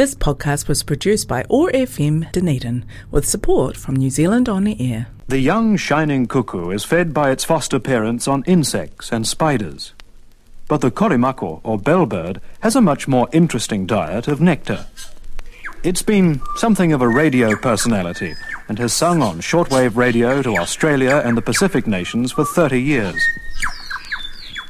This podcast was produced by OAR FM Dunedin with support from New Zealand On Air. The young shining cuckoo is fed by its foster parents on insects and spiders. But the korimako, or bellbird, has a much more interesting diet of nectar. It's been something of a radio personality and has sung on shortwave radio to Australia and the Pacific nations for 30 years.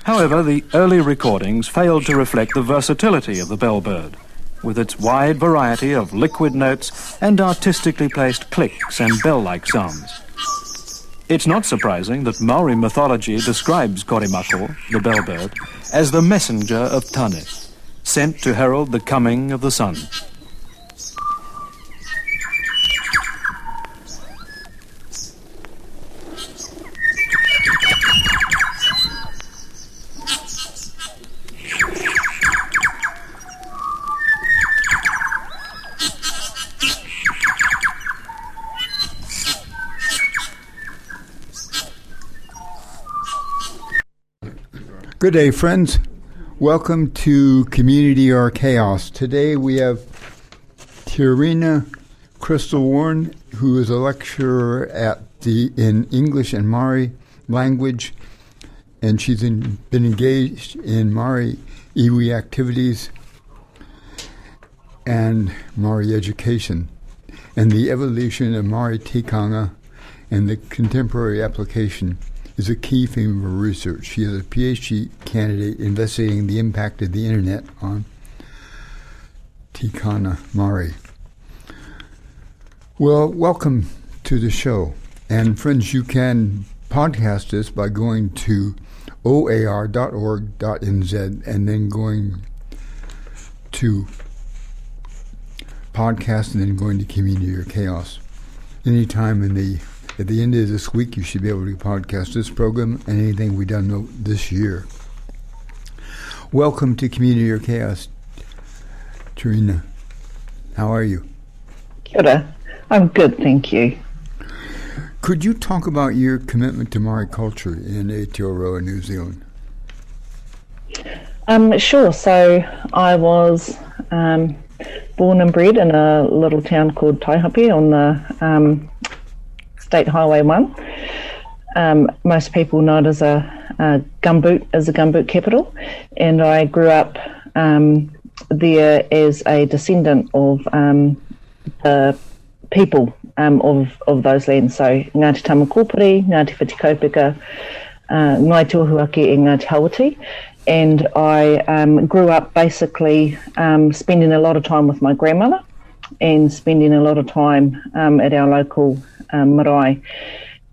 However, the early recordings failed to reflect the versatility of the bellbird, with its wide variety of liquid notes and artistically placed clicks and bell-like sounds. It's not surprising that Maori mythology describes Korimako, the bellbird, as the messenger of Tane, sent to herald the coming of the sun. Good day, friends. Welcome to Community or Chaos. Today we have Tirina Crystal Warren, who is a lecturer at the in English and Maori language, and she's in, been engaged in Maori iwi activities and Maori education, and the evolution of Maori tikanga and the contemporary application is a key theme of her research. She is a PhD candidate investigating the impact of the internet on tikanga Māori. Well, welcome to the show. And friends, you can podcast this by going to oar.org.nz and then going to podcast and then going to community or chaos. Anytime in the at the end of this week, you should be able to podcast this program and anything we've done this year. Welcome to Community or Chaos, Te Rina. How are you? Kia I'm good, thank you. Could you talk about your commitment to Maori culture in Aotearoa, New Zealand? Um, sure. So I was um, born and bred in a little town called Taihape on the um, State Highway 1. Um, most people know it as a, a, gumboot as a gumboot capital, and I grew up um, there as a descendant of um, the people um, of of those lands. So Ngāti Tamakōpiri, Ngāti Whitikaupeka, uh, Ngāi Te Ohuake and Ngāti Hauiti. And I um, grew up basically um, spending a lot of time with my grandmother and spending a lot of time um, at our local um, marae.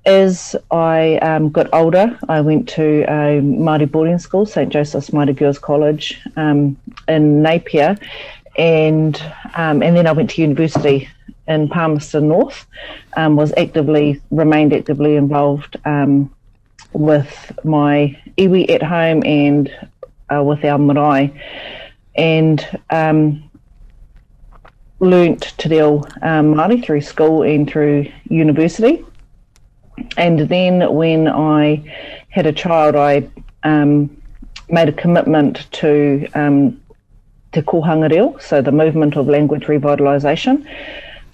As I um, got older, I went to a Māori boarding school, St Joseph's Māori Girls College um, in Napier, and um, and then I went to university in Palmerston North. Um, was actively remained actively involved with my iwi at home and uh, with our marae, and um, learnt Te Reo um, Māori through school and through university. And then when I had a child, I um, made a commitment to um, Te Kohanga Reo, so the movement of language revitalisation.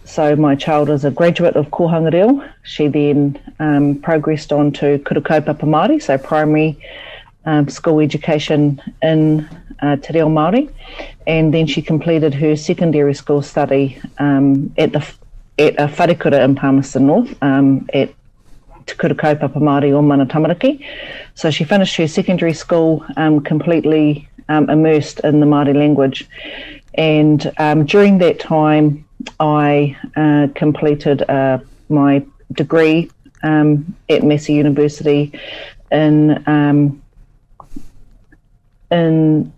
So my child is a graduate of Kohanga Reo. She then um, progressed on to Kura Kaupapa Māori, so primary um, school education in uh, Te Reo Māori, and then she completed her secondary school study um, at the at a wharekura in Palmerston North um, at Te Kaupapa Māori o Mana Tamariki. So she finished her secondary school um, completely um, immersed in the Māori language, and um, during that time, I uh, completed uh, my degree um, at Massey University in in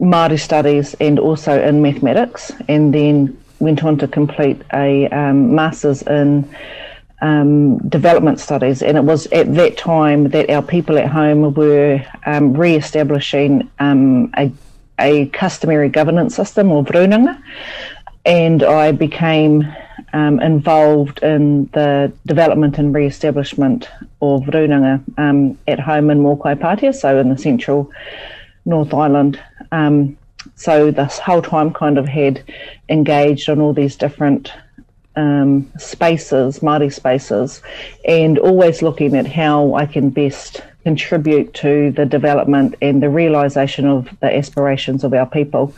Māori studies and also in mathematics, and then went on to complete a um, master's in um, development studies. And it was at that time that our people at home were um, re establishing um, a, a customary governance system or rūnanga. And I became um, involved in the development and re establishment of rūnanga um, at home in Mōkai Pātea, so in the central North Island. Um, so this whole time kind of had engaged on all these different um, spaces, Māori spaces, and always looking at how I can best contribute to the development and the realisation of the aspirations of our people.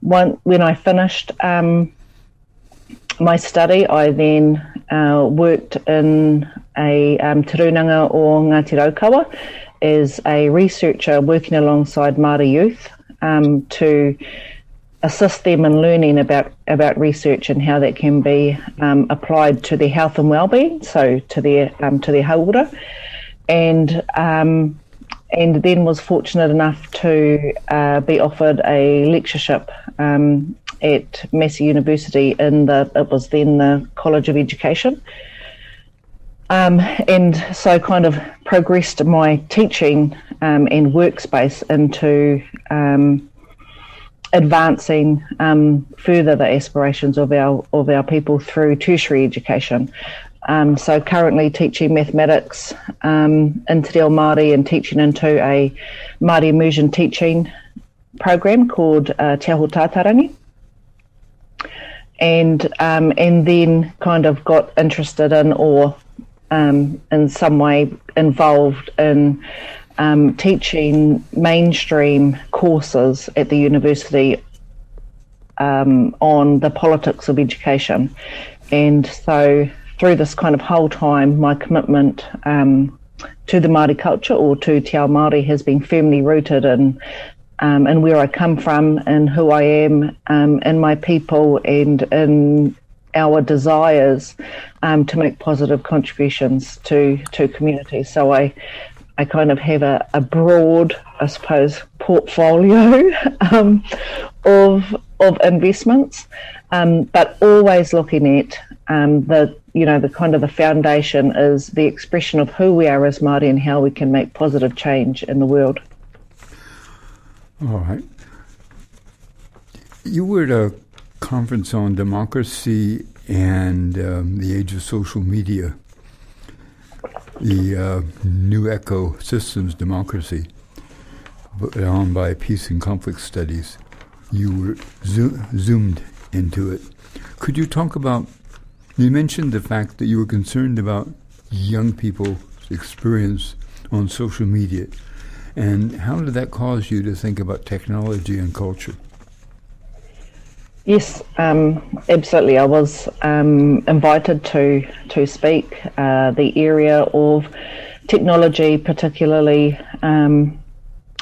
One, when I finished um, my study, I then uh, worked in a um, Te Rūnanga or Ngāti Raukawa as a researcher working alongside Māori youth um, to assist them in learning about, about research and how that can be um, applied to their health and well-being, so to their um, to their hauora, and um, and then was fortunate enough to uh, be offered a lectureship um, at Massey University in the it was then the College of Education. Um, and so kind of progressed my teaching um, and workspace into um, advancing um, further the aspirations of our of our people through tertiary education. Um, so currently teaching mathematics um, into Te Māori and teaching into a Māori immersion teaching program called uh, Te Aho Tātairangi. And um, and then kind of got interested in or um, in some way involved in um, teaching mainstream courses at the university um, on the politics of education. And so through this kind of whole time, my commitment um, to the Māori culture or to Te Ao Māori has been firmly rooted in um, and where I come from and who I am um, and my people and in our desires um, to make positive contributions to to communities. So I I kind of have a, a broad, I suppose, portfolio um, of of investments, um, but always looking at um, the you know the kind of the foundation is the expression of who we are as Māori and how we can make positive change in the world. All right. You were a conference on democracy and um, the age of social media the uh, New Echo Systems Democracy, on by Peace and Conflict Studies. You were zo- zoomed into it. Could you talk about? You mentioned the fact that you were concerned about young people's experience on social media, and how did that cause you to think about technology and culture? Yes, um, absolutely. I was um, invited to to speak. Uh, the area of technology, particularly um,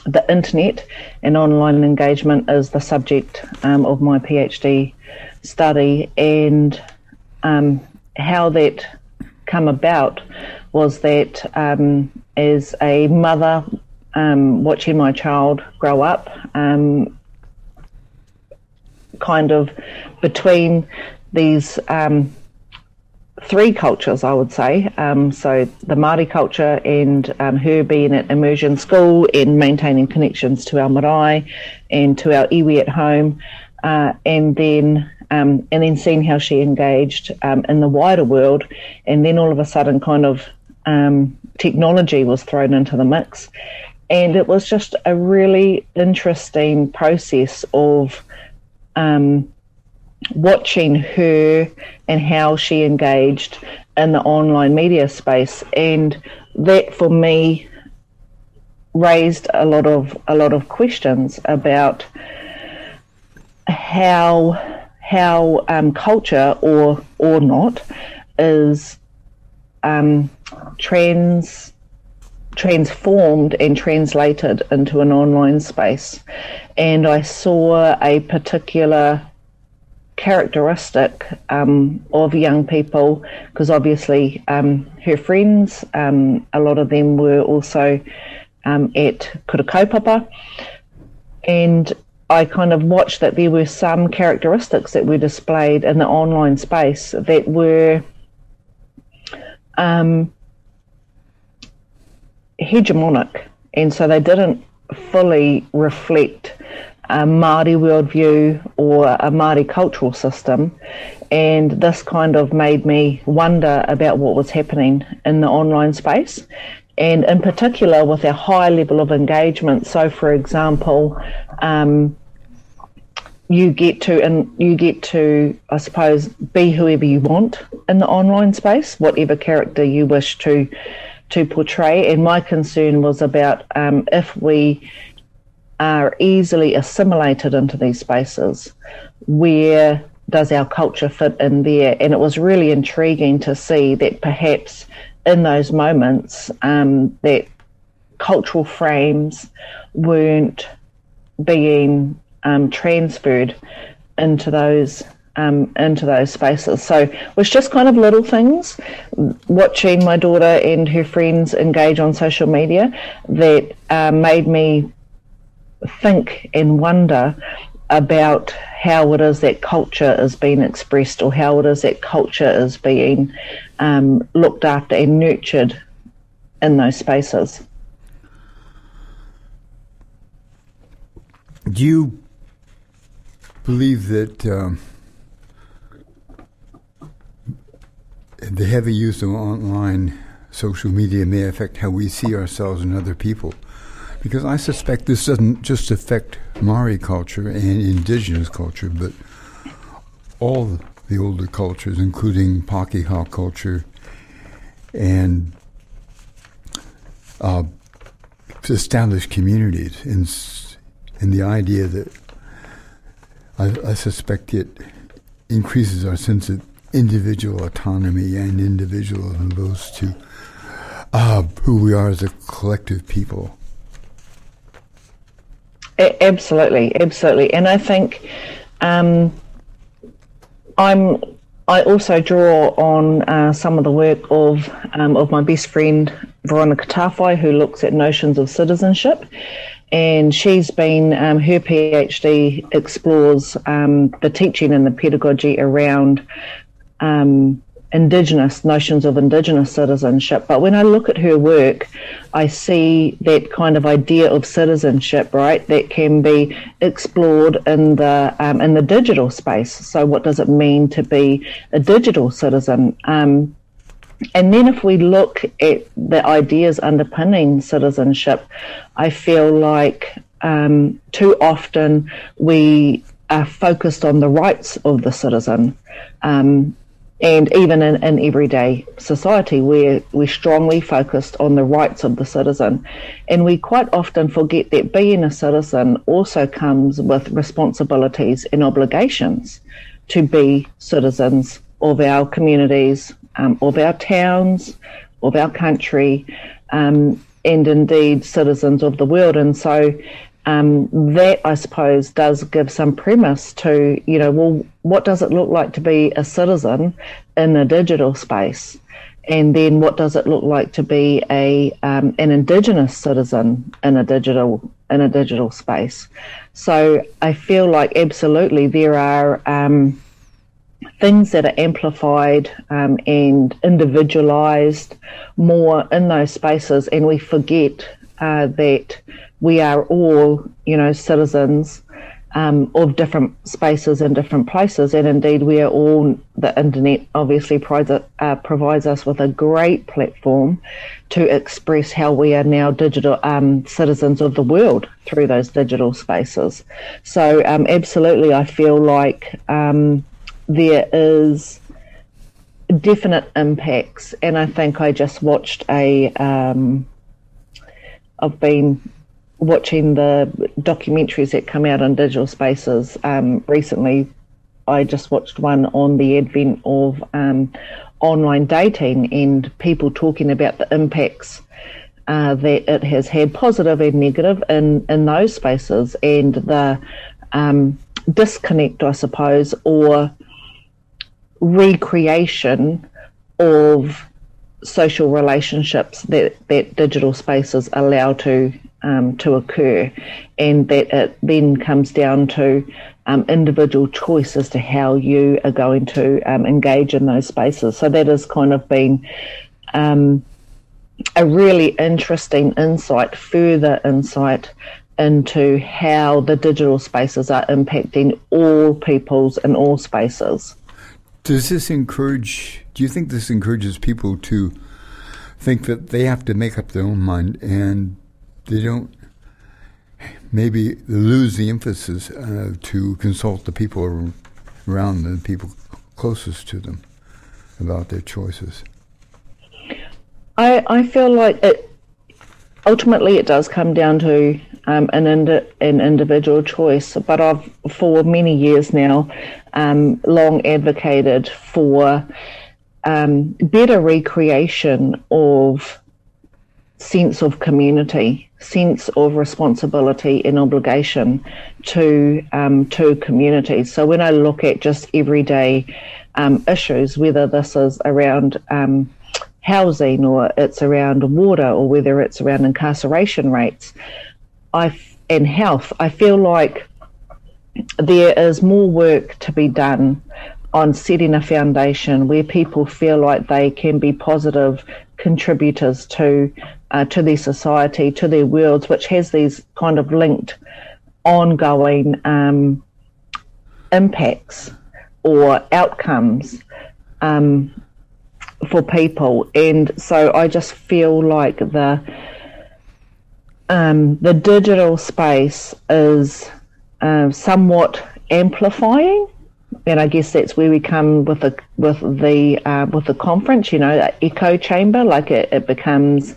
the internet and online engagement, is the subject um, of my PhD study, and um, how that come about was that um, as a mother watching my child grow up kind of between these um, three cultures, I would say. Um, so the Māori culture and um, her being at immersion school and maintaining connections to our marae and to our iwi at home, uh, and then um, and then seeing how she engaged um, in the wider world, and then all of a sudden, kind of um, technology was thrown into the mix, and it was just a really interesting process of um, watching her and how she engaged in the online media space, and that for me raised a lot of a lot of questions about how how um, culture or or not is um, trans transformed and translated into an online space. And I saw a particular characteristic um, of young people because obviously um, her friends, um, a lot of them were also um, at Kura Kaupapa. And I kind of watched that there were some characteristics that were displayed in the online space that were um, hegemonic, and so they didn't fully reflect a Māori worldview or a Māori cultural system. And this kind of made me wonder about what was happening in the online space, and in particular with our high level of engagement. So, for example, um, you get to and you get to i suppose be whoever you want in the online space whatever character you wish to to portray and my concern was about um, if we are easily assimilated into these spaces where does our culture fit in there? And it was really intriguing to see that perhaps in those moments um, that cultural frames weren't being um, transferred into those um, into those spaces. So it was just kind of little things, watching my daughter and her friends engage on social media that uh, made me think and wonder about how it is that culture is being expressed or how it is that culture is being um, looked after and nurtured in those spaces. Do you believe that um, the heavy use of online social media may affect how we see ourselves and other people? Because I suspect this doesn't just affect Maori culture and indigenous culture, but all the older cultures, including Pakeha culture and uh, established communities, and, and the idea that I, I suspect it increases our sense of individual autonomy and individualism, those to uh, who we are as a collective people. Absolutely, absolutely, and I think um, I'm. I also draw on uh, some of the work of um, of my best friend Veronica Tawhai, who looks at notions of citizenship, and she's been um, her PhD explores um, the teaching and the pedagogy around um, indigenous notions of indigenous citizenship. But when I look at her work, I see that kind of idea of citizenship, right, that can be explored in the um, in the digital space. So, what does it mean to be a digital citizen? Um, and then if we look at the ideas underpinning citizenship, I feel like um, too often we are focused on the rights of the citizen. Um, and even in, in everyday society, we're, we're strongly focused on the rights of the citizen. And we quite often forget that being a citizen also comes with responsibilities and obligations to be citizens of our communities, um, of our towns, of our country, um, and indeed citizens of the world. And so um, that, I suppose, does give some premise to, you know, well, what does it look like to be a citizen in a digital space? And then what does it look like to be a um, an Indigenous citizen in a digital in a digital space? So I feel like absolutely there are um, things that are amplified um, and individualized more in those spaces, and we forget uh, that we are all, you know, citizens um, of different spaces and different places, and indeed we are all. The internet obviously provides, uh, provides us with a great platform to express how we are now digital um, citizens of the world through those digital spaces. So, um, absolutely, I feel like um, there is definite impacts, and I think I just watched a. Um, I've been watching the documentaries that come out on digital spaces um, recently. I just watched one on the advent of um, online dating and people talking about the impacts uh, that it has had, positive and negative, in, in those spaces, and the um, disconnect, I suppose, or recreation of social relationships that, that digital spaces allow to um, to occur, and that it then comes down to um, individual choice as to how you are going to um, engage in those spaces. So that has kind of been um, a really interesting insight, further insight into how the digital spaces are impacting all peoples in all spaces. Does this encourage? Do you think this encourages people to think that they have to make up their own mind and they don't maybe lose the emphasis uh, to consult the people around the people closest to them about their choices. I, I feel like it ultimately it does come down to um, an, indi- an individual choice. But I've for many years now um, long advocated for um, better recreation of sense of community, sense of responsibility and obligation to um, to communities. So when I look at just everyday um, issues, whether this is around um, housing or it's around water or whether it's around incarceration rates, I and health, I feel like there is more work to be done on setting a foundation where people feel like they can be positive contributors to uh, to their society, to their worlds, which has these kind of linked, ongoing um, impacts or outcomes um, for people. And so I just feel like the um, the digital space is uh, somewhat amplifying and I guess that's where we come with the with the uh, with the conference. You know, echo chamber, like it, it becomes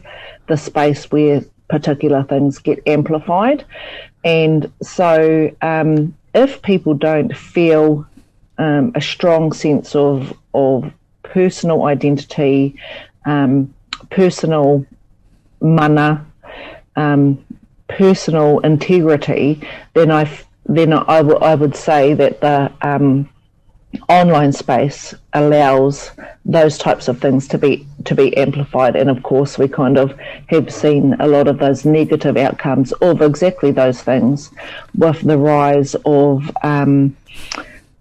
the space where particular things get amplified, and so um, if people don't feel um, a strong sense of of personal identity, um, personal mana, um, personal integrity, then I then I, w- I would say that the um, online space allows those types of things to be to be amplified. And of course we kind of have seen a lot of those negative outcomes of exactly those things with the rise of um,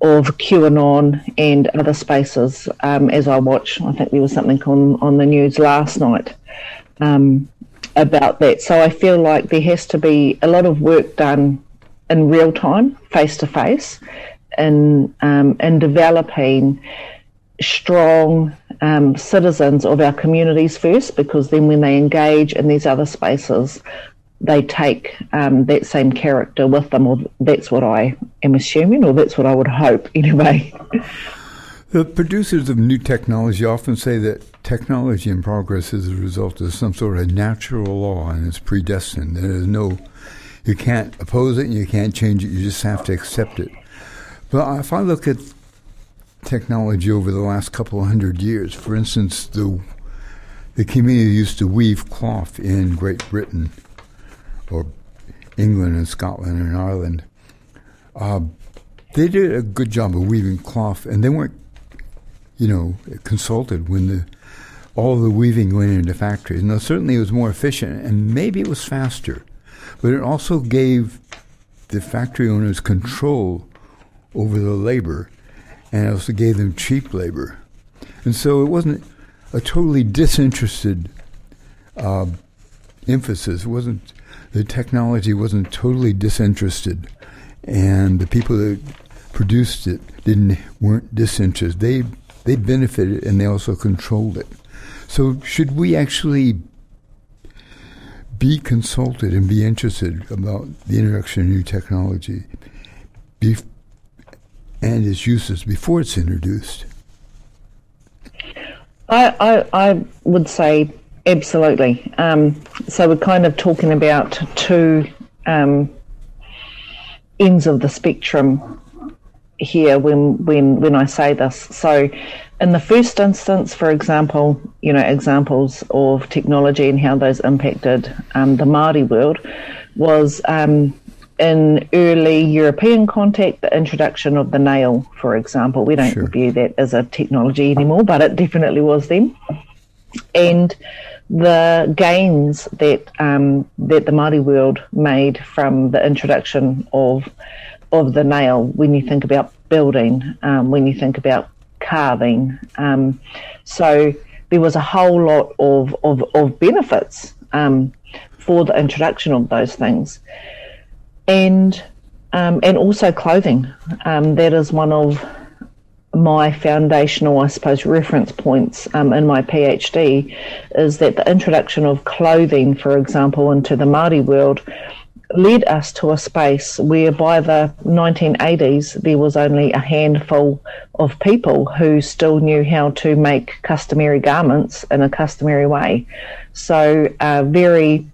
of QAnon and other spaces. Um, as I watch I think there was something on on the news last night um, about that. So I feel like there has to be a lot of work done in real time face to face in um, in developing strong um, citizens of our communities first, because then when they engage in these other spaces, they take um, that same character with them, or that's what I am assuming, or that's what I would hope anyway. The producers of new technology often say that technology in progress is a result of some sort of natural law and it's predestined. There is no, you can't oppose it and you can't change it, you just have to accept it. But if I look at technology over the last couple of hundred years, for instance, the the community used to weave cloth in Great Britain, or England and Scotland and Ireland. Uh, they did a good job of weaving cloth, and they weren't, you know, consulted when the all the weaving went into factories. Now, certainly it was more efficient, and maybe it was faster, but it also gave the factory owners control over the labor, and also gave them cheap labor. And so it wasn't a totally disinterested uh, emphasis. It wasn't the technology wasn't totally disinterested, and the people that produced it didn't weren't disinterested. They they benefited and they also controlled it. So should we actually be consulted and be interested about the introduction of new technology be, and its uses before it's introduced? I, I, I would say absolutely. Um, so we're kind of talking about two um, ends of the spectrum here when when when I say this. So in the first instance, for example, you know examples of technology and how those impacted um, the Maori world was um, in early European contact, the introduction of the nail, for example. We don't sure. view that as a technology anymore, but it definitely was then. And the gains that um, that the Māori world made from the introduction of of the nail, when you think about building, um, when you think about carving, um, so there was a whole lot of of, of benefits um, for the introduction of those things and um, and also clothing. Um, that is one of my foundational, I suppose, reference points um, in my PhD is that the introduction of clothing, for example, into the Māori world led us to a space where by the 1980s there was only a handful of people who still knew how to make customary garments in a customary way. So, uh, very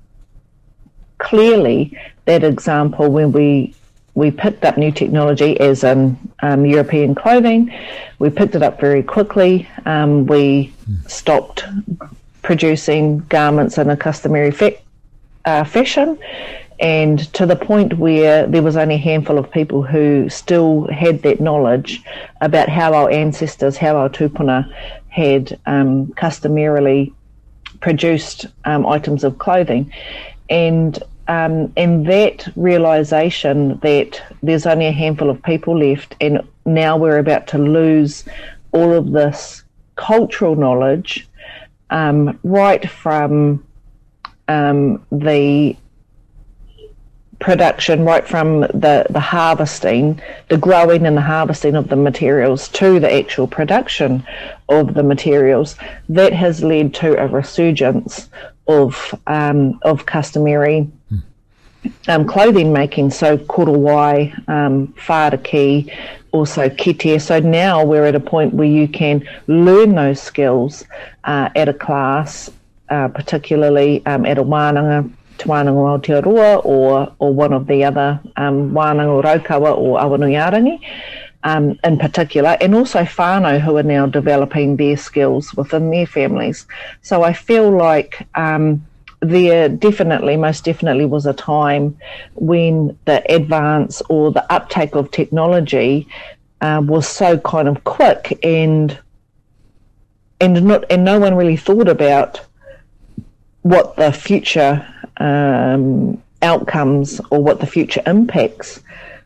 clearly, that example when we we picked up new technology as in um, European clothing. We picked it up very quickly. Um, we stopped producing garments in a customary fa- uh, fashion, and to the point where there was only a handful of people who still had that knowledge about how our ancestors, how our tupuna had um, customarily produced um, items of clothing. And um, and that realization that there's only a handful of people left, and now we're about to lose all of this cultural knowledge, um, right from um, the production, right from the, the harvesting, the growing and the harvesting of the materials to the actual production of the materials, that has led to a resurgence of um, of customary um, clothing making. So korowai, um, whāriki, also kete. So now we're at a point where you can learn those skills uh, at a class, uh, particularly um, at a wānanga Te Wānanga Aotearoa or, or one of the other um, Wānanga Raukawa or Awanuiarangi um, in particular, and also whānau who are now developing their skills within their families. So I feel like um, there definitely, most definitely, was a time when the advance or the uptake of technology uh, was so kind of quick and and not and no one really thought about what the future um, outcomes or what the future impacts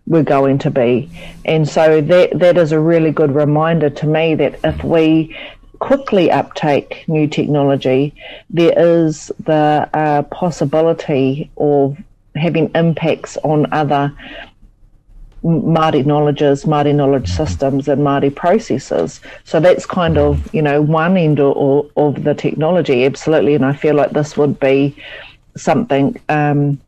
were going to be. And so that that is a really good reminder to me that if we quickly uptake new technology, there is the uh, possibility of having impacts on other Māori knowledges, Māori knowledge systems, and Māori processes. So that's kind of you know one end of, of the technology, absolutely. And I feel like this would be something um,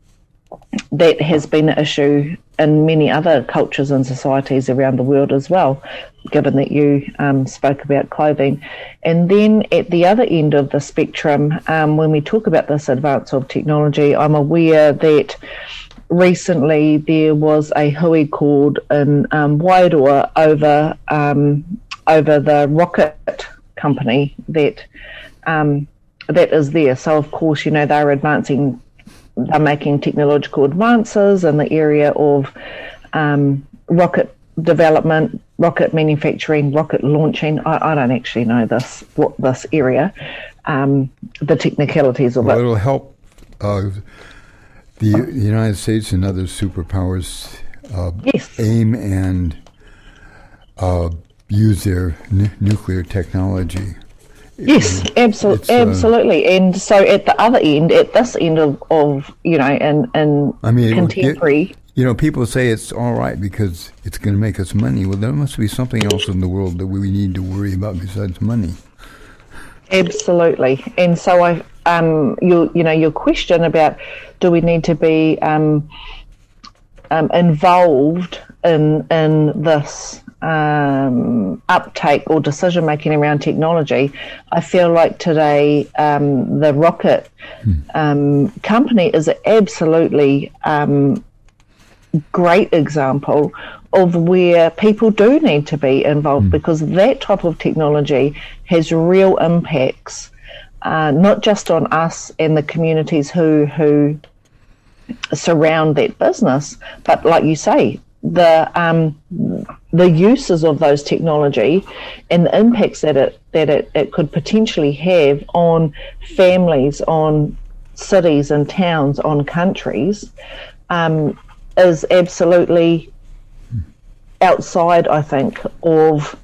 that has been an issue in many other cultures and societies around the world as well, given that you um, spoke about clothing. And then at the other end of the spectrum, um, when we talk about this advance of technology, I'm aware that recently there was a hui called in um, Wairoa over um, over the rocket company that um, that is there. So of course, you know they're advancing are making technological advances in the area of um, rocket development, rocket manufacturing, rocket launching. I, I, don't actually know this what this area, um, the technicalities of well, it. It'll help uh, the United States and other superpowers uh, yes. aim and uh, use their n- nuclear technology Yes, absolutely, uh, absolutely. And so at the other end, at this end of, of you know, and and I mean, contemporary. It, you know, people say it's all right because it's going to make us money. Well, there must be something else in the world that we need to worry about besides money. Absolutely, and so I, um, you you know, your question about do we need to be um, um, involved in in this um, uptake or decision making around technology, I feel like today um, the rocket um, company is an absolutely um, great example of where people do need to be involved mm. because that type of technology has real impacts, uh, not just on us and the communities who who surround that business, but like you say, the um, the uses of those technology and the impacts that it that it, it could potentially have on families, on cities and towns, on countries, um, is absolutely outside, I think, of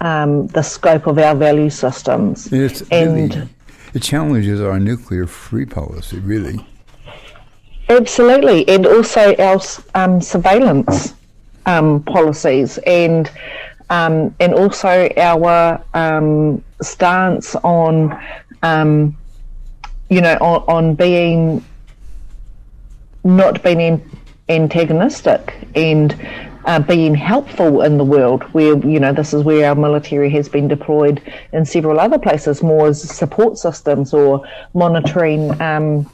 um, the scope of our value systems. It's and really, it challenges our nuclear free policy, really. Absolutely, and also our um, surveillance um, policies and um, and also our um, stance on um, you know on, on, being not being an- antagonistic and uh, being helpful in the world. Where you know this is where our military has been deployed in several other places, more as support systems or monitoring um,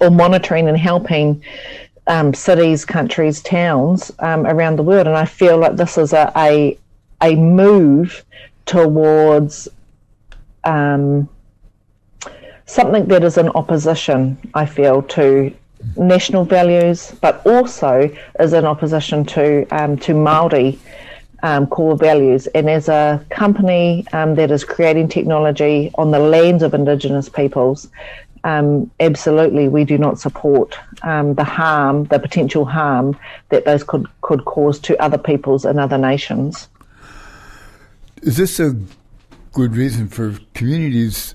or monitoring and helping um, cities, countries, towns um, around the world. And I feel like this is a a, a move towards um, something that is in opposition. I feel to national values, but also is in opposition to um, to Maori um, core values. And as a company um, that is creating technology on the lands of Indigenous peoples, um, absolutely we do not support um, the harm, the potential harm that those could could cause to other peoples and other nations. Is this a good reason for communities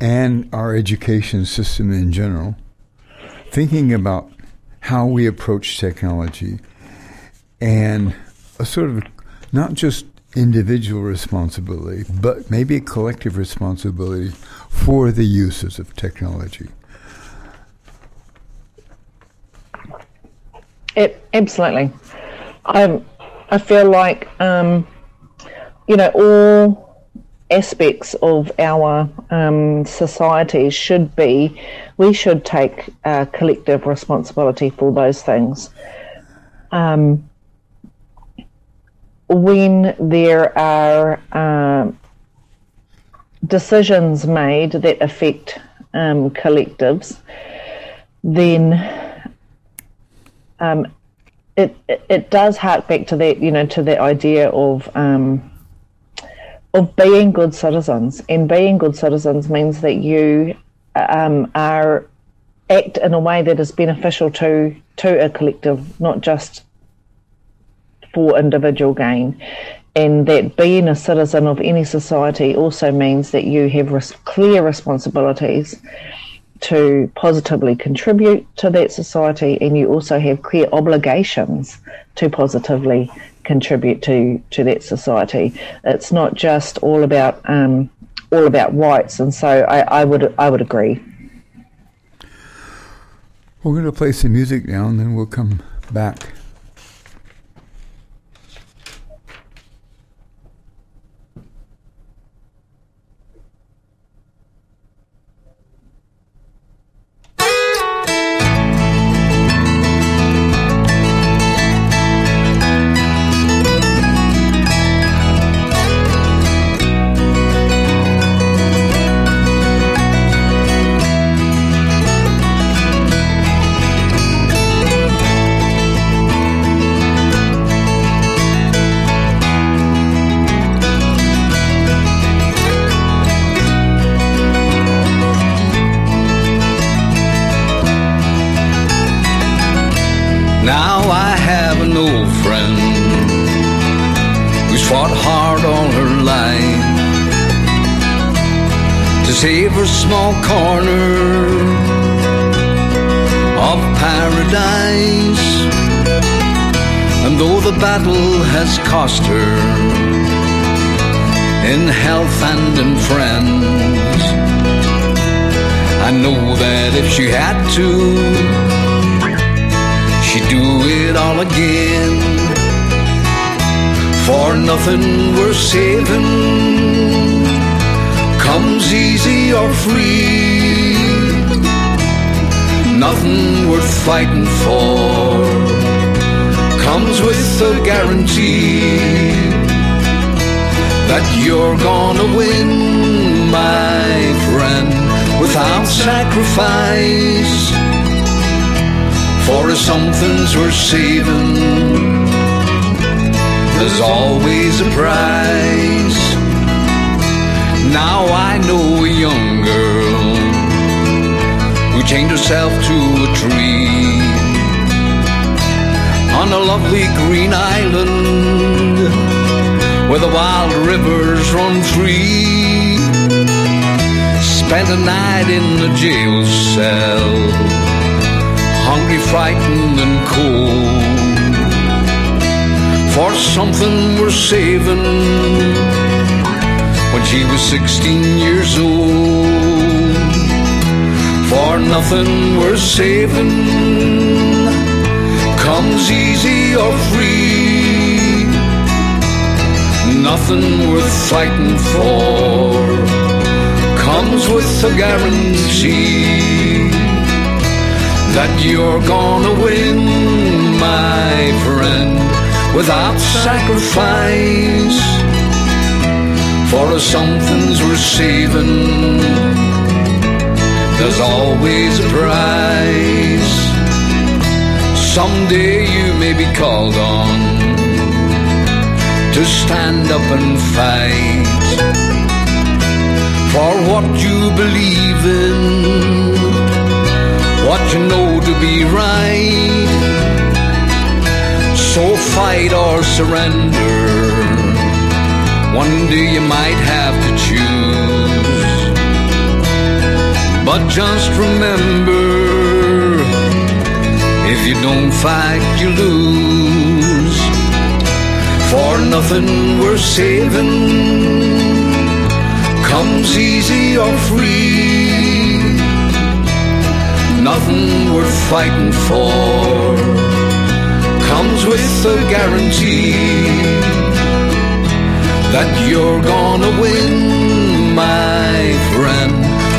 and our education system in general thinking about how we approach technology and a sort of not just individual responsibility, but maybe a collective responsibility for the uses of technology. It, absolutely. I I feel like um, you know all aspects of our um, society should be we should take uh, collective responsibility for those things. Um, when there are uh, decisions made that affect um, collectives, then um, it, it, it does hark back to that you know to the idea of um, of being good citizens. And being good citizens means that you um, are act in a way that is beneficial to to a collective, not just for individual gain. And that being a citizen of any society also means that you have res- clear responsibilities to positively contribute to that society, and you also have clear obligations to positively contribute to to that society. It's not just all about um, all about rights, and so I, I would I would agree. We're going to play some music now, and then we'll come back. Small corner of paradise. And though the battle has cost her in health and in friends, I know that if she had to, she'd do it all again. For nothing worth saving comes easy or free. Nothing worth fighting for comes with a guarantee that you're gonna win, my friend, without sacrifice. For if something's worth saving, there's always a price. Now I know a young girl who chained herself to a tree on a lovely green island where the wild rivers run free. Spent a night in a jail cell, hungry, frightened, and cold for something worth saving when she was 16 years old. For nothing worth saving comes easy or free. Nothing worth fighting for comes with a guarantee that you're gonna win, my friend, without sacrifice. For a something's saving, there's always a price. Someday you may be called on to stand up and fight for what you believe in, what you know to be right. So fight or surrender. One day you might have to choose. But just remember if you don't fight, you lose. For nothing worth saving comes easy or free. Nothing worth fighting for comes with a guarantee that you're gonna win, my friend,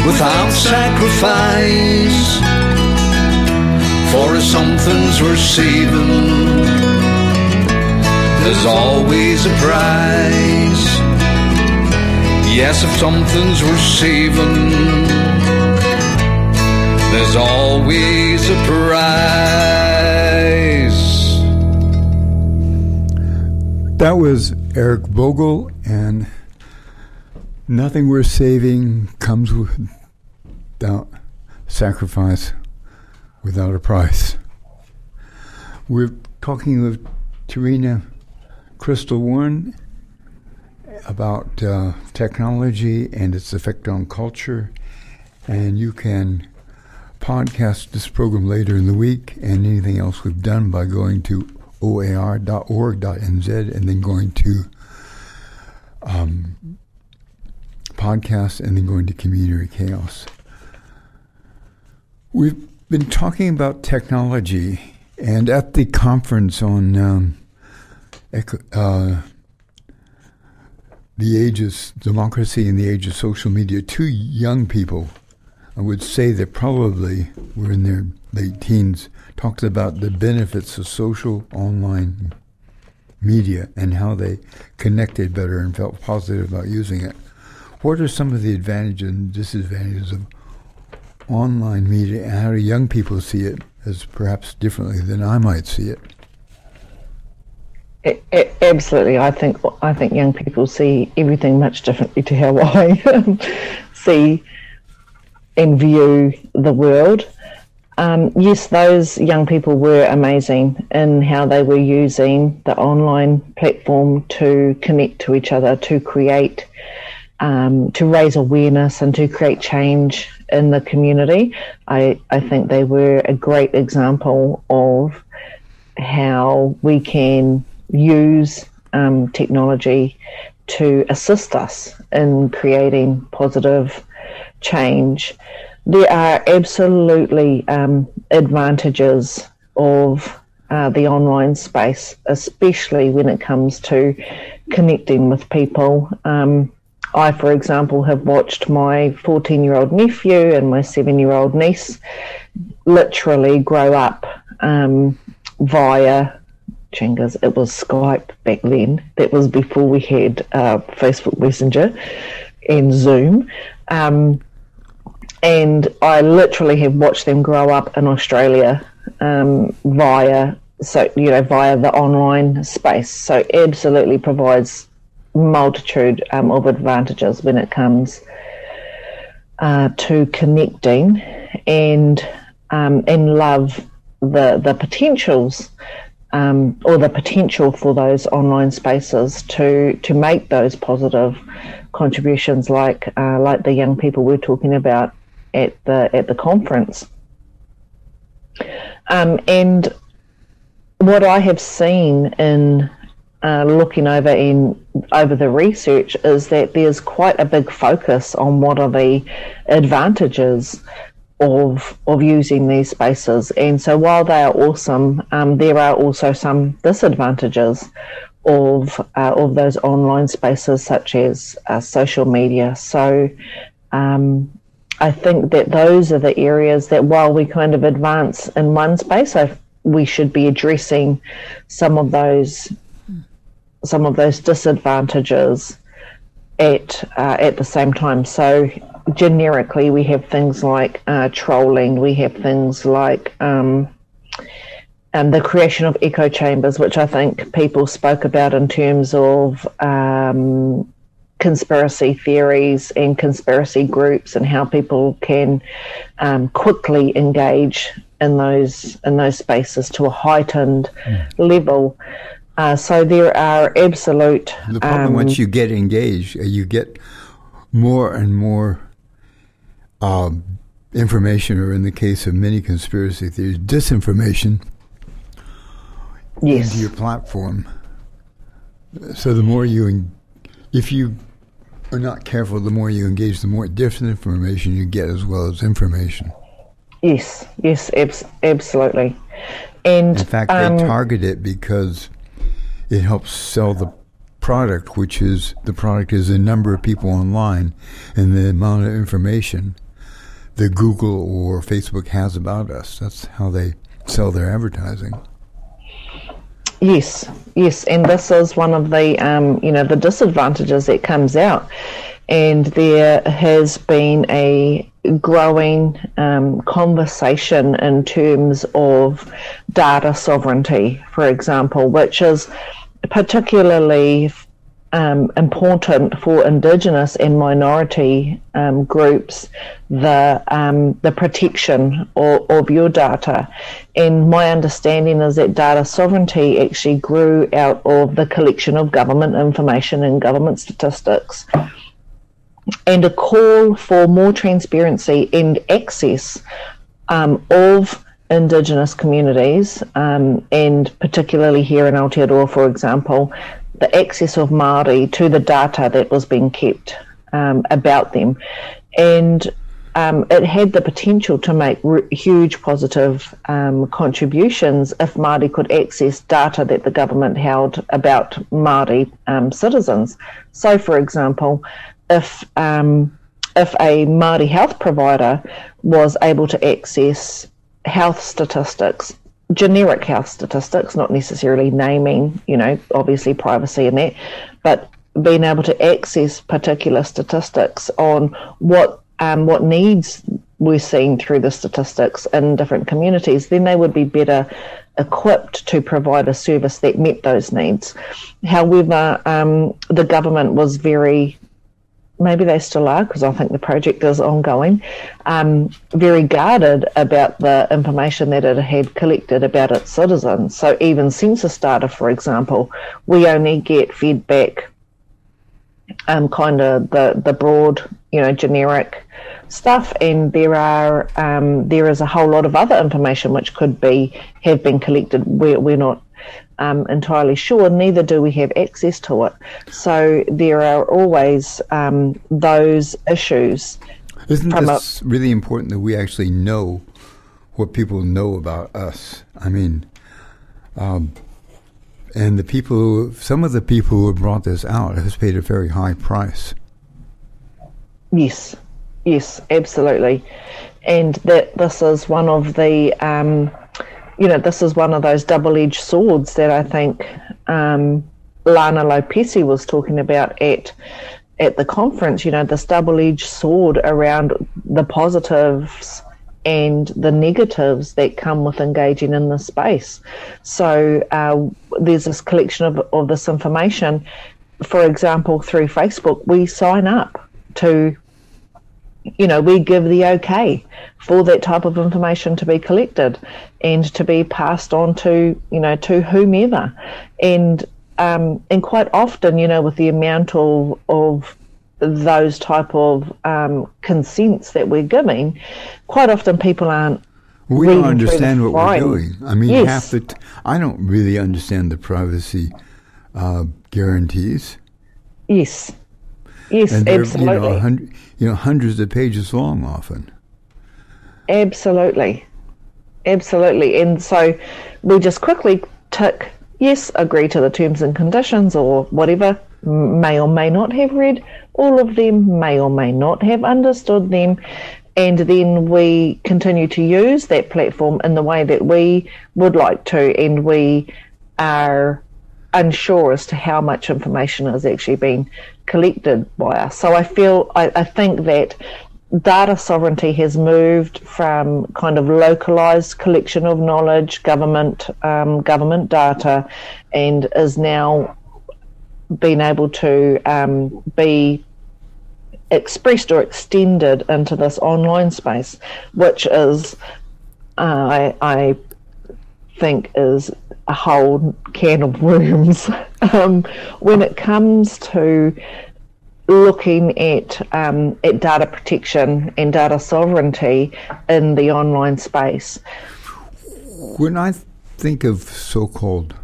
without sacrifice. For if something's worth saving, there's always a price. Yes, if something's worth saving, there's always a price. That was Eric Bogle, and nothing worth saving comes without sacrifice, without a price. We're talking with Tarina Crystal Warren about uh, technology and its effect on culture, and you can podcast this program later in the week and anything else we've done by going to oar.org.nz and then going to um, podcasts and then going to community chaos. We've been talking about technology, and at the conference on um, uh, the age of democracy and the age of social media, two young people, I would say that probably were in their late teens, talked about the benefits of social online media and how they connected better and felt positive about using it. What are some of the advantages and disadvantages of online media, and how do young people see it as perhaps differently than I might see it? It, it, absolutely, I think I think young people see everything much differently to how I see and view the world. Um, yes, those young people were amazing in how they were using the online platform to connect to each other, to create, um, to raise awareness, and to create change in the community. I, I think they were a great example of how we can use um, technology to assist us in creating positive change. There are absolutely um, advantages of uh, the online space, especially when it comes to connecting with people. Um, I, for example, have watched my 14 year old nephew and my seven year old niece literally grow up um, via Chingas. It was Skype back then. That was before we had uh, Facebook Messenger and Zoom. Um, and I literally have watched them grow up in Australia um, via so you know via the online space. So absolutely provides multitude um, of advantages when it comes uh, to connecting and um, and love the the potentials um, or the potential for those online spaces to to make those positive contributions, like uh, like the young people we're talking about at the at the conference. Um, and what I have seen in uh, looking over in over the research is that there's quite a big focus on what are the advantages of of using these spaces. And so while they are awesome, um, there are also some disadvantages of uh, of those online spaces, such as uh, social media. So. Um, I think that those are the areas that while we kind of advance in one space, I, we should be addressing some of those some of those disadvantages at uh, at the same time. So generically, we have things like uh, trolling. We have things like um, the creation of echo chambers, which I think people spoke about in terms of um, conspiracy theories and conspiracy groups and how people can um, quickly engage in those in those spaces to a heightened mm. level. Uh, so there are absolute. The problem um, once you get engaged, uh, you get more and more um, information, or in the case of many conspiracy theories, disinformation yes. into your platform. So the more you, if you are not careful, the more you engage, the more different information you get, as well as information. Yes, yes, abs- absolutely. And in fact, um, they target it because it helps sell the product, which is the product is the number of people online and the amount of information that Google or Facebook has about us. That's how they sell their advertising. Yes, yes, and this is one of the um, you know the disadvantages that comes out, and there has been a growing um, conversation in terms of data sovereignty, for example, which is particularly um, important for Indigenous and minority um, groups the um, the protection of, of, your data. And my understanding is that data sovereignty actually grew out of the collection of government information and government statistics. And a call for more transparency and access um, of Indigenous communities, um, and particularly here in Aotearoa, for example, the access of Māori to the data that was being kept um, about them. And um, it had the potential to make huge positive um, contributions if Māori could access data that the government held about Māori um, citizens. So, for example, if um, if a Māori health provider was able to access health statistics generic health statistics, not necessarily naming, you know, obviously privacy and that, but being able to access particular statistics on what um, what needs we're seeing through the statistics in different communities, then they would be better equipped to provide a service that met those needs. However, um, the government was very maybe they still are because I think the project is ongoing, um, very guarded about the information that it had collected about its citizens. So even census data, for example, we only get feedback, um, kind of the, the broad, you know, generic stuff, and there are um, there is a whole lot of other information which could be have been collected. We're, we're not um, entirely sure, neither do we have access to it. So there are always um, those issues. Isn't this a, really important that we actually know what people know about us? I mean, um, and the people, who, some of the people who have brought this out has paid a very high price. Yes, yes, absolutely, and that this is one of the um, you know, this is one of those double edged swords that I think um, Lana Lopesi was talking about at at the conference. You know, this double edged sword around the positives and the negatives that come with engaging in this space. So uh, there's this collection of, of this information. For example, through Facebook, we sign up to you know, we give the okay for that type of information to be collected and to be passed on to, you know, to whomever. And um, and quite often, you know, with the amount of, of those type of um, consents that we're giving, quite often people aren't. We don't understand what we're doing. I mean, yes. half the t- I don't really understand the privacy uh, guarantees. Yes. Yes, and absolutely. You know, you know, hundreds of pages long often. Absolutely. Absolutely. And so we just quickly tick yes, agree to the terms and conditions or whatever, may or may not have read all of them, may or may not have understood them. And then we continue to use that platform in the way that we would like to, and we are unsure as to how much information is actually being collected by us. So I feel, I, I think that data sovereignty has moved from kind of localized collection of knowledge, government um, government data, and is now being able to um, be expressed or extended into this online space, which is, uh, I, I think, is a whole can of worms um, when it comes to looking at um, at data protection and data sovereignty in the online space. When I think of so-called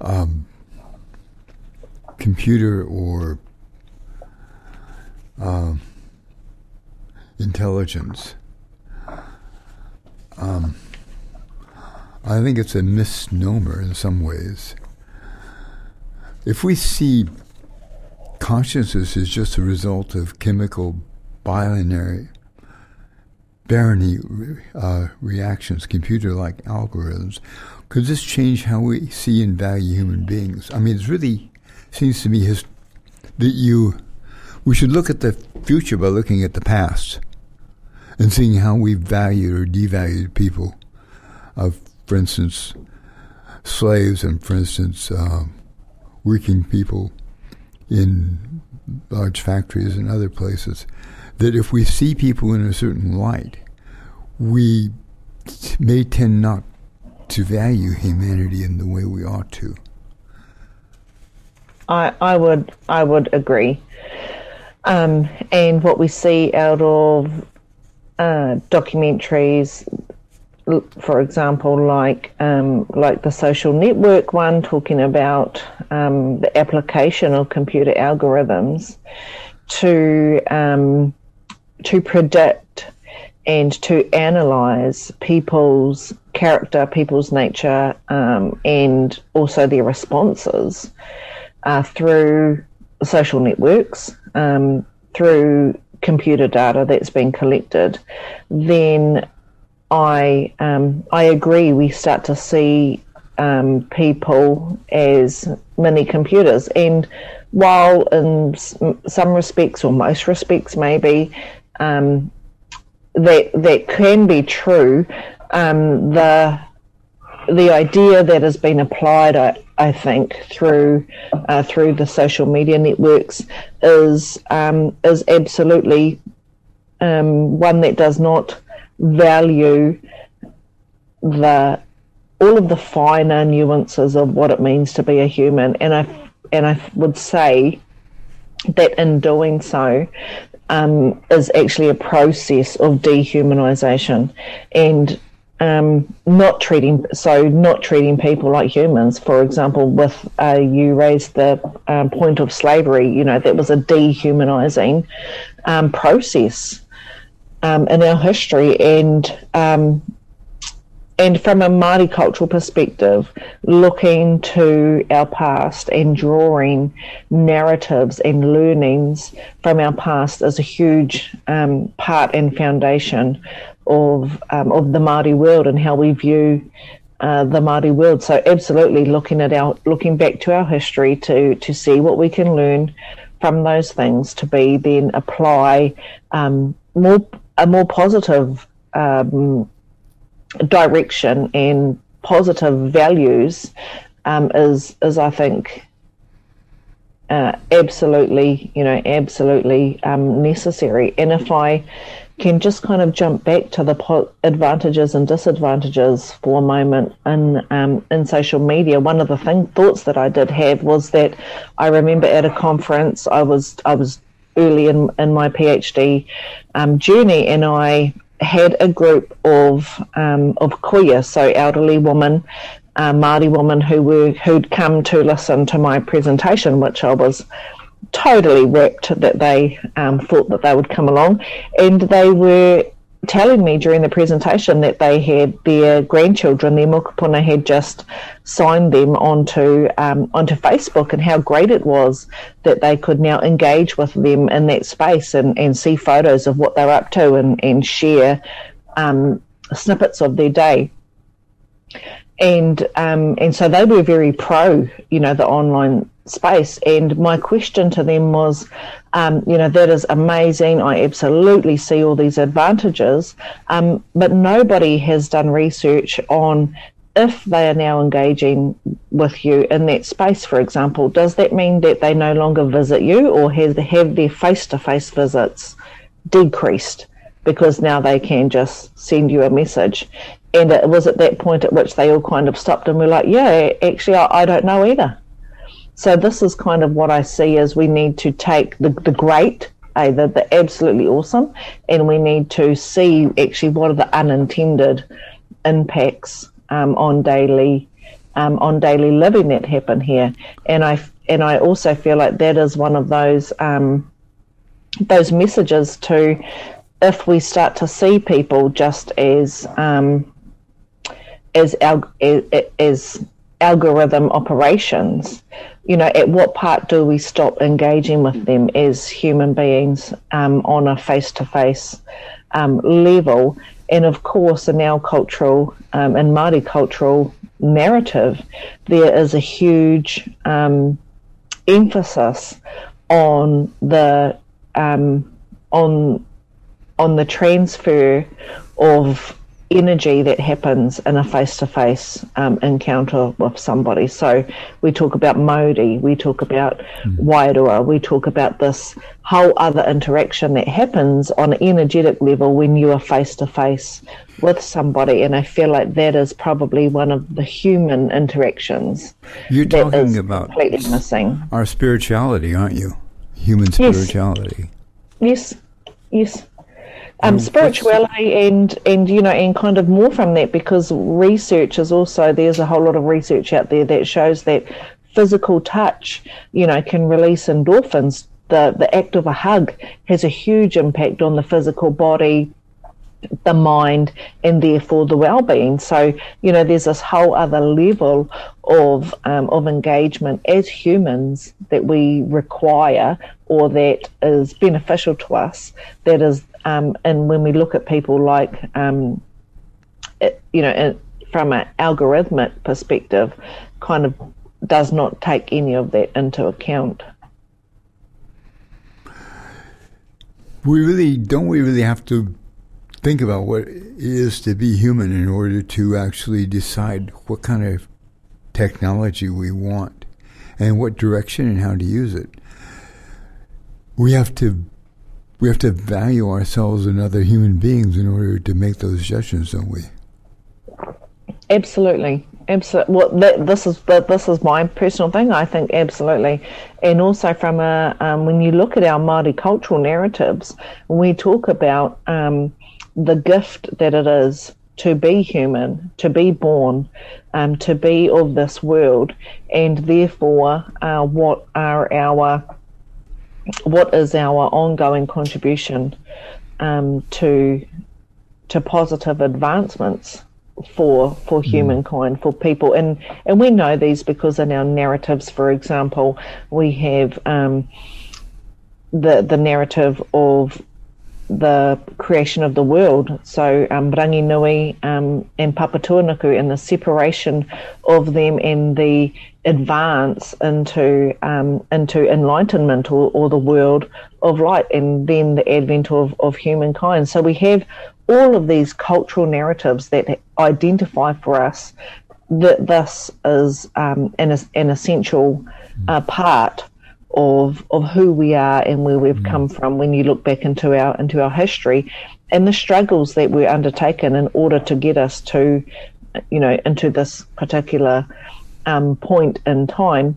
um, computer or um, intelligence, um, I think it's a misnomer in some ways. If we see consciousness as just a result of chemical binary binary uh, reactions, computer-like algorithms. Could this change how we see and value human beings? I mean, it really seems to me his, that you we should look at the future by looking at the past and seeing how we valued or devalued people. Uh, for instance, slaves, and for instance, uh, working people in large factories and other places that if we see people in a certain light, we t- may tend not to value humanity in the way we ought to. I, I would I would agree, um, and what we see out of uh, documentaries for example, like um, like the social network one, talking about um, the application of computer algorithms to um, to predict and to analyze people's character, people's nature, um, and also their responses uh, through social networks, um, through computer data that's been collected, then I um, I agree. We start to see um, people as mini computers, and while in some respects or most respects, maybe um, that that can be true, um, the the idea that has been applied, I, I think, through uh, through the social media networks is um, is absolutely um, one that does not value the all of the finer nuances of what it means to be a human, and I and I would say that in doing so um, is actually a process of dehumanization and um, not treating so not treating people like humans. For example, with uh, you raised the um, point of slavery, you know that was a dehumanizing um, process um, in our history and um, and from a Māori cultural perspective, looking to our past and drawing narratives and learnings from our past is a huge um, part and foundation of um, of the Māori world and how we view uh, the Māori world. So absolutely looking at our looking back to our history to to see what we can learn from those things to be then apply um, more a more positive um, direction and positive values um, is is I think uh, absolutely you know absolutely um, necessary. And if I can just kind of jump back to the po- advantages and disadvantages for a moment in um, in social media. One of the thing thoughts that I did have was that I remember at a conference I was I was early in, in my PhD um, journey, and I had a group of um, of kuia, so elderly women, uh, Māori women who were who'd come to listen to my presentation, which I was totally ripped that they um, thought that they would come along, and they were telling me during the presentation that they had their grandchildren, their mokopuna had just signed them onto um, onto Facebook and how great it was that they could now engage with them in that space and, and see photos of what they're up to and, and share um, snippets of their day. And um, and so they were very pro, you know, the online space. And my question to them was, um, you know, that is amazing. I absolutely see all these advantages, um, but nobody has done research on if they are now engaging with you in that space, for example, does that mean that they no longer visit you or have, have their face to face visits decreased because now they can just send you a message? And it was at that point at which they all kind of stopped and were like, yeah, actually, I, I don't know either. So this is kind of what I see as we need to take the, the great, uh, the, the absolutely awesome, and we need to see actually what are the unintended impacts um, on daily um, on daily living that happen here. And I and I also feel like that is one of those um, those messages to if we start to see people just as um, as, as algorithm operations, you know, at what part do we stop engaging with them as human beings um, on a face to face level? And of course, in our cultural um, and Māori cultural narrative, there is a huge um, emphasis on the um, on on the transfer of energy that happens in a face to face encounter with somebody. So we talk about mauri, we talk about mm. Wairua, we talk about this whole other interaction that happens on an energetic level when you are face to face with somebody. And I feel like that is probably one of the human interactions. You're talking about completely missing. Our spirituality, aren't you? Human spirituality. Yes. Yes. yes um, spirituality and and you know and kind of more from that because research is also there's a whole lot of research out there that shows that physical touch you know can release endorphins. The the act of a hug has a huge impact on the physical body the mind and therefore the well-being. So you know there's this whole other level of um, of engagement as humans that we require or that is beneficial to us that is um, and when we look at people like, um, it, you know, from an algorithmic perspective, kind of does not take any of that into account. We really don't. We really have to think about what it is to be human in order to actually decide what kind of technology we want and what direction and how to use it. We have to we have to value ourselves and other human beings in order to make those judgments, don't we? Absolutely, absolutely. Well, that, this is this is my personal thing. I think absolutely, and also from a um, when you look at our Māori cultural narratives, we talk about um, the gift that it is to be human, to be born, um, to be of this world, and therefore, uh, what are our what is our ongoing contribution um, to to positive advancements for for mm. humankind for people and and we know these because in our narratives for example we have um, the the narrative of the creation of the world. So um, Ranginui um, and Papatūānuku and the separation of them and the advance into um, into enlightenment or, or the world of light and then the advent of, of humankind. So we have all of these cultural narratives that identify for us that this is um, an, an essential uh, part of of who we are and where we've mm. come from when you look back into our into our history and the struggles that were undertaken in order to get us to you know into this particular um, point in time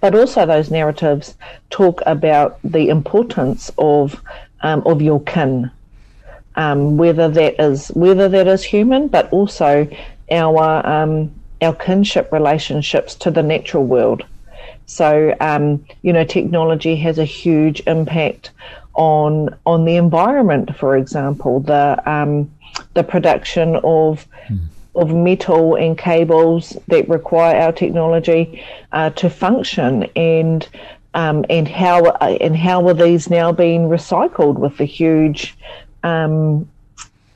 but also those narratives talk about the importance of um, of your kin um, whether that is whether that is human but also our um, our kinship relationships to the natural world So, um, you know, technology has a huge impact on on the environment. For example, the um, the production of mm. Of metal and cables that require our technology uh, to function, and um, and how and how are these now being recycled with the huge um,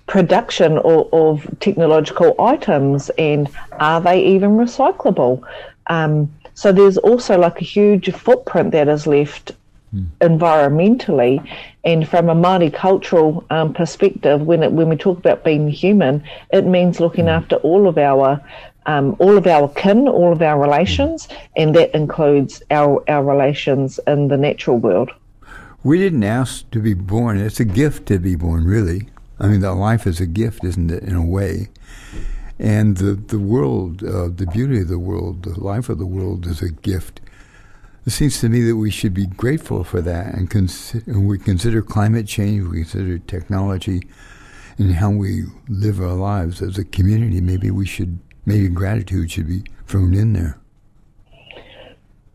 production of, of, technological items, and are they even recyclable? Um, so there's also like a huge footprint that is left mm. environmentally, and from a Māori cultural um, perspective, when it, when we talk about being human, it means looking mm. after all of our um, all of our kin, all of our relations, and that includes our our relations in the natural world. We didn't ask to be born; it's a gift to be born, really. I mean, the life is a gift, isn't it, in a way? And the the world, uh, the beauty of the world, the life of the world is a gift. It seems to me that we should be grateful for that, and, consi- and we consider climate change, we consider technology, and how we live our lives as a community. Maybe we should, maybe gratitude should be thrown in there.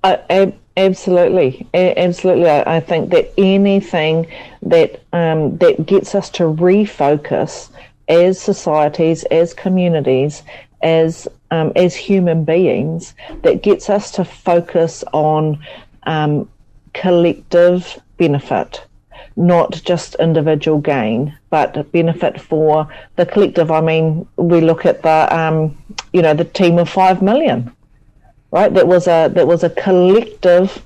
Ab- absolutely, absolutely. I, I, think that anything that um, that gets us to refocus as societies, as communities, as um, as human beings that gets us to focus on um, collective benefit, not just individual gain, but benefit for the collective. I mean, we look at the um, you know the team of five million, right? That was a that was a collective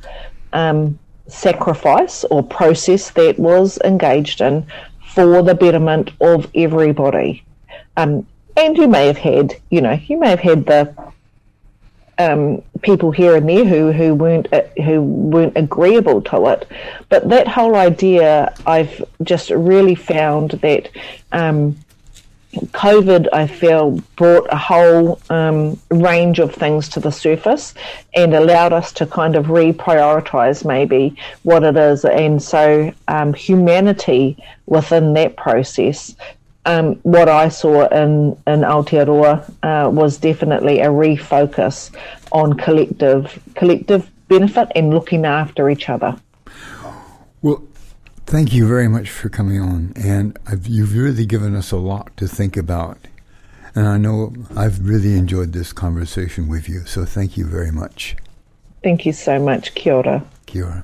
um, sacrifice or process that was engaged in for the betterment of everybody. Um, and you may have had, you know, you may have had the um, people here and there who who weren't uh, who weren't agreeable to it, but that whole idea, I've just really found that. Um, COVID, I feel, brought a whole um, range of things to the surface and allowed us to kind of reprioritize maybe what it is. And so, um, humanity within that process um, what I saw in, in Aotearoa uh, was definitely a refocus on collective collective benefit and looking after each other. Well, thank you very much for coming on, and I've, you've really given us a lot to think about. And I know I've really enjoyed this conversation with you, so thank you very much. Thank you so much. Kia ora. Kia ora.